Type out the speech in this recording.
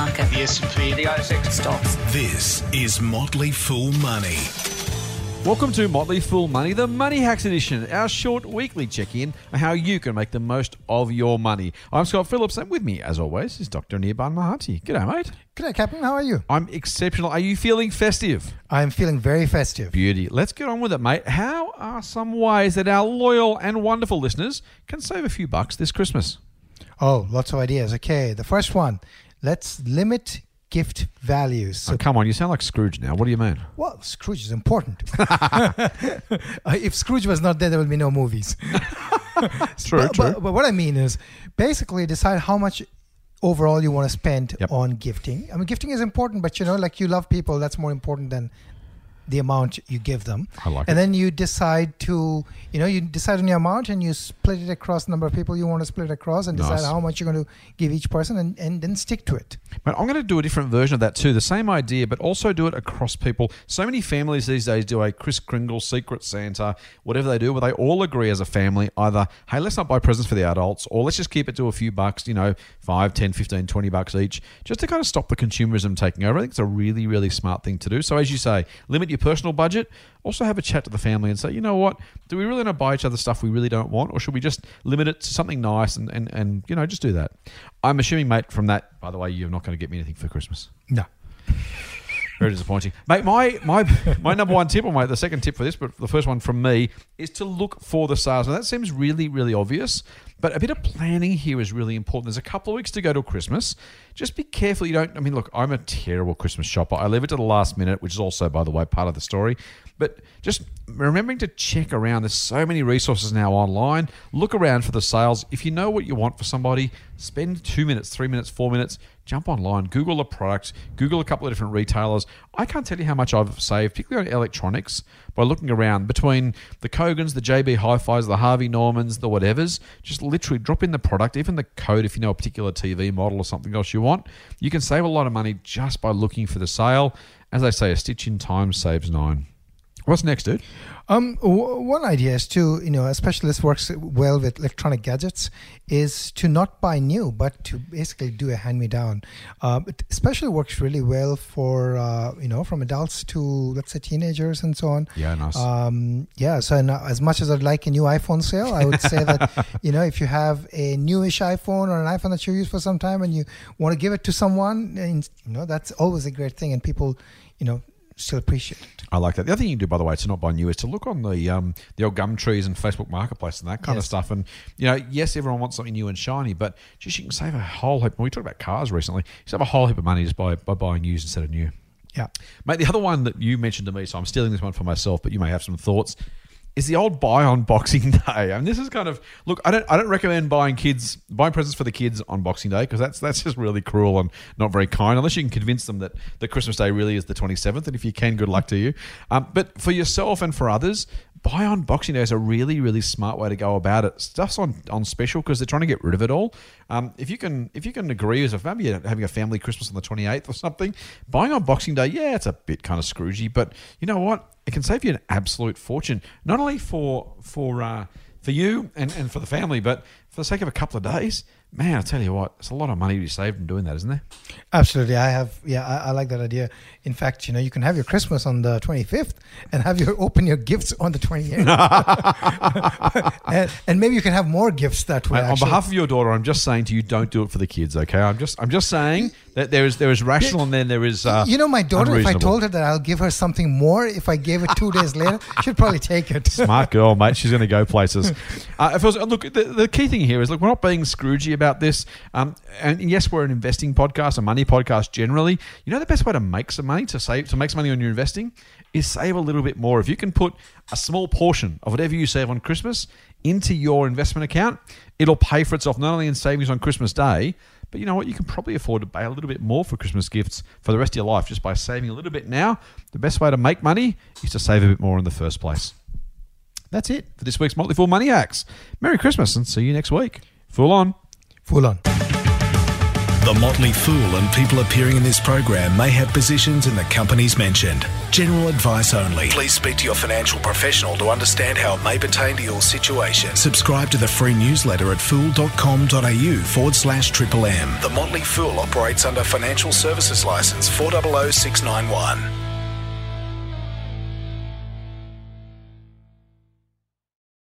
market. The S&P. The ASX stocks. This is Motley Fool Money. Welcome to Motley Fool Money, the Money Hacks edition, our short weekly check-in on how you can make the most of your money. I'm Scott Phillips, and with me, as always, is Dr. Nirban Mahanti. G'day, mate. G'day, Captain. How are you? I'm exceptional. Are you feeling festive? I'm feeling very festive. Beauty. Let's get on with it, mate. How are some ways that our loyal and wonderful listeners can save a few bucks this Christmas? Oh, lots of ideas. Okay, the first one. Let's limit gift values. So, Oh, come on, you sound like Scrooge now. What do you mean? well, Scrooge is important. Uh, if Scrooge was not there, there would be no movies. True, but, But, but what I mean is basically decide how much overall you want to spend Yep. on gifting. I mean, gifting is important, but you know, like you love people, that's more important than the amount you give them. I like and it. then you decide to, you know, you decide on your amount and you split it across the number of people you want to split it across and decide Nice. how much you're going to give each person and, and then stick to it. But I'm going to do a different version of that too. The same idea, but also do it across people. So many families these days do a Kris Kringle Secret Santa, whatever they do, where they all agree as a family either, hey, let's not buy presents for the adults, or let's just keep it to a few bucks, you know, 5, 10, 15, 20 bucks each, just to kind of stop the consumerism taking over. I think it's a really, really smart thing to do. So, as you say, limit your personal budget. Also, have a chat to the family and say, you know what, do we really want to buy each other stuff we really don't want, or should we just limit it to something nice and, and, and you know, just do that? I'm assuming, mate, from that, by the way, you're not going to get me anything for Christmas. No. Very disappointing, mate. My my my number one tip, or my the second tip for this, but the first one from me is to look for the sales. Now that seems really really obvious, but a bit of planning here is really important. There's a couple of weeks to go till Christmas. Just be careful you don't. I mean, look, I'm a terrible Christmas shopper. I leave it to the last minute, which is also, by the way, part of the story. But just remembering to check around. There's so many resources now online. Look around for the sales. If you know what you want for somebody, spend two minutes, three minutes, four minutes. Jump online, Google a product, Google a couple of different retailers. I can't tell you how much I've saved, particularly on electronics, by looking around between the Kogans, the JB Hi-Fis, the Harvey Normans, the whatevers. Just literally drop in the product, even the code if you know a particular TV model or something else you want. You can save a lot of money just by looking for the sale. As they say, a stitch in time saves nine. What's next, dude? Um, w- one idea is to, you know, especially this works well with electronic gadgets, is to not buy new, but to basically do a hand-me-down. Um, it especially works really well for, uh, you know, from adults to, let's say, teenagers and so on. Yeah, nice. Um, yeah, so now, as much as I'd like a new iPhone sale, I would say that, you know, if you have a newish iPhone or an iPhone that you use for some time and you want to give it to someone, and, you know, that's always a great thing, and people, you know, still appreciate it. I like that. The other thing you can do, by the way, to not buy new is to look on the um, the old Gumtrees and Facebook Marketplace and that kind of stuff. And you know, yes, everyone wants something new and shiny, but just you can save a whole heap. We talked about cars recently. You save a whole heap of money just by by buying used instead of new. Yeah. Mate, the other one that you mentioned to me, so I'm stealing this one for myself, but you may have some thoughts. Is the old buy on Boxing Day? And this is kind of look. I don't. I don't recommend buying kids buying presents for the kids on Boxing Day because that's that's just really cruel and not very kind. Unless you can convince them that the Christmas Day really is the 27th, and if you can, good luck to you. Um, but for yourself and for others, buy on Boxing Day is a really really smart way to go about it. Stuff's on on special because they're trying to get rid of it all. Um, if you can if you can agree as if maybe you're having a family Christmas on the 28th or something, buying on Boxing Day, yeah, it's a bit kind of scroogey, but you know what? It can save you an absolute fortune, not only for for uh, for you and, and for the family, but for the sake of a couple of days. Man, I tell you what, it's a lot of money to be saved in doing that, isn't there? Absolutely, I have. Yeah, I, I like that idea. In fact, you know, you can have your Christmas on the 25th and have your open your gifts on the 28th, and, and maybe you can have more gifts that way. Mate, on behalf of your daughter, I'm just saying to you, don't do it for the kids. Okay, I'm just I'm just saying that there is there is rational and then there is uh, you know, my daughter, if I told her that I'll give her something more if I gave it two days later, she'd probably take it. Smart girl, mate. She's going to go places. Uh, if I was, look, the, the key thing here is look, we're not being scroogey about this. Um, and yes, we're an investing podcast, a money podcast generally. You know, the best way to make some money, to save, to make some money on your investing, is save a little bit more. If you can put a small portion of whatever you save on Christmas into your investment account, it'll pay for itself not only in savings on Christmas Day, but you know what? You can probably afford to pay a little bit more for Christmas gifts for the rest of your life just by saving a little bit now. The best way to make money is to save a bit more in the first place. That's it for this week's Motley Fool Money Hacks. Merry Christmas and see you next week. Fool on. Fool on. The Motley Fool and people appearing in this program may have positions in the companies mentioned. General advice only. Please speak to your financial professional to understand how it may pertain to your situation. Subscribe to the free newsletter at fool.com.au forward slash triple M. The Motley Fool operates under Financial Services Licence 400691.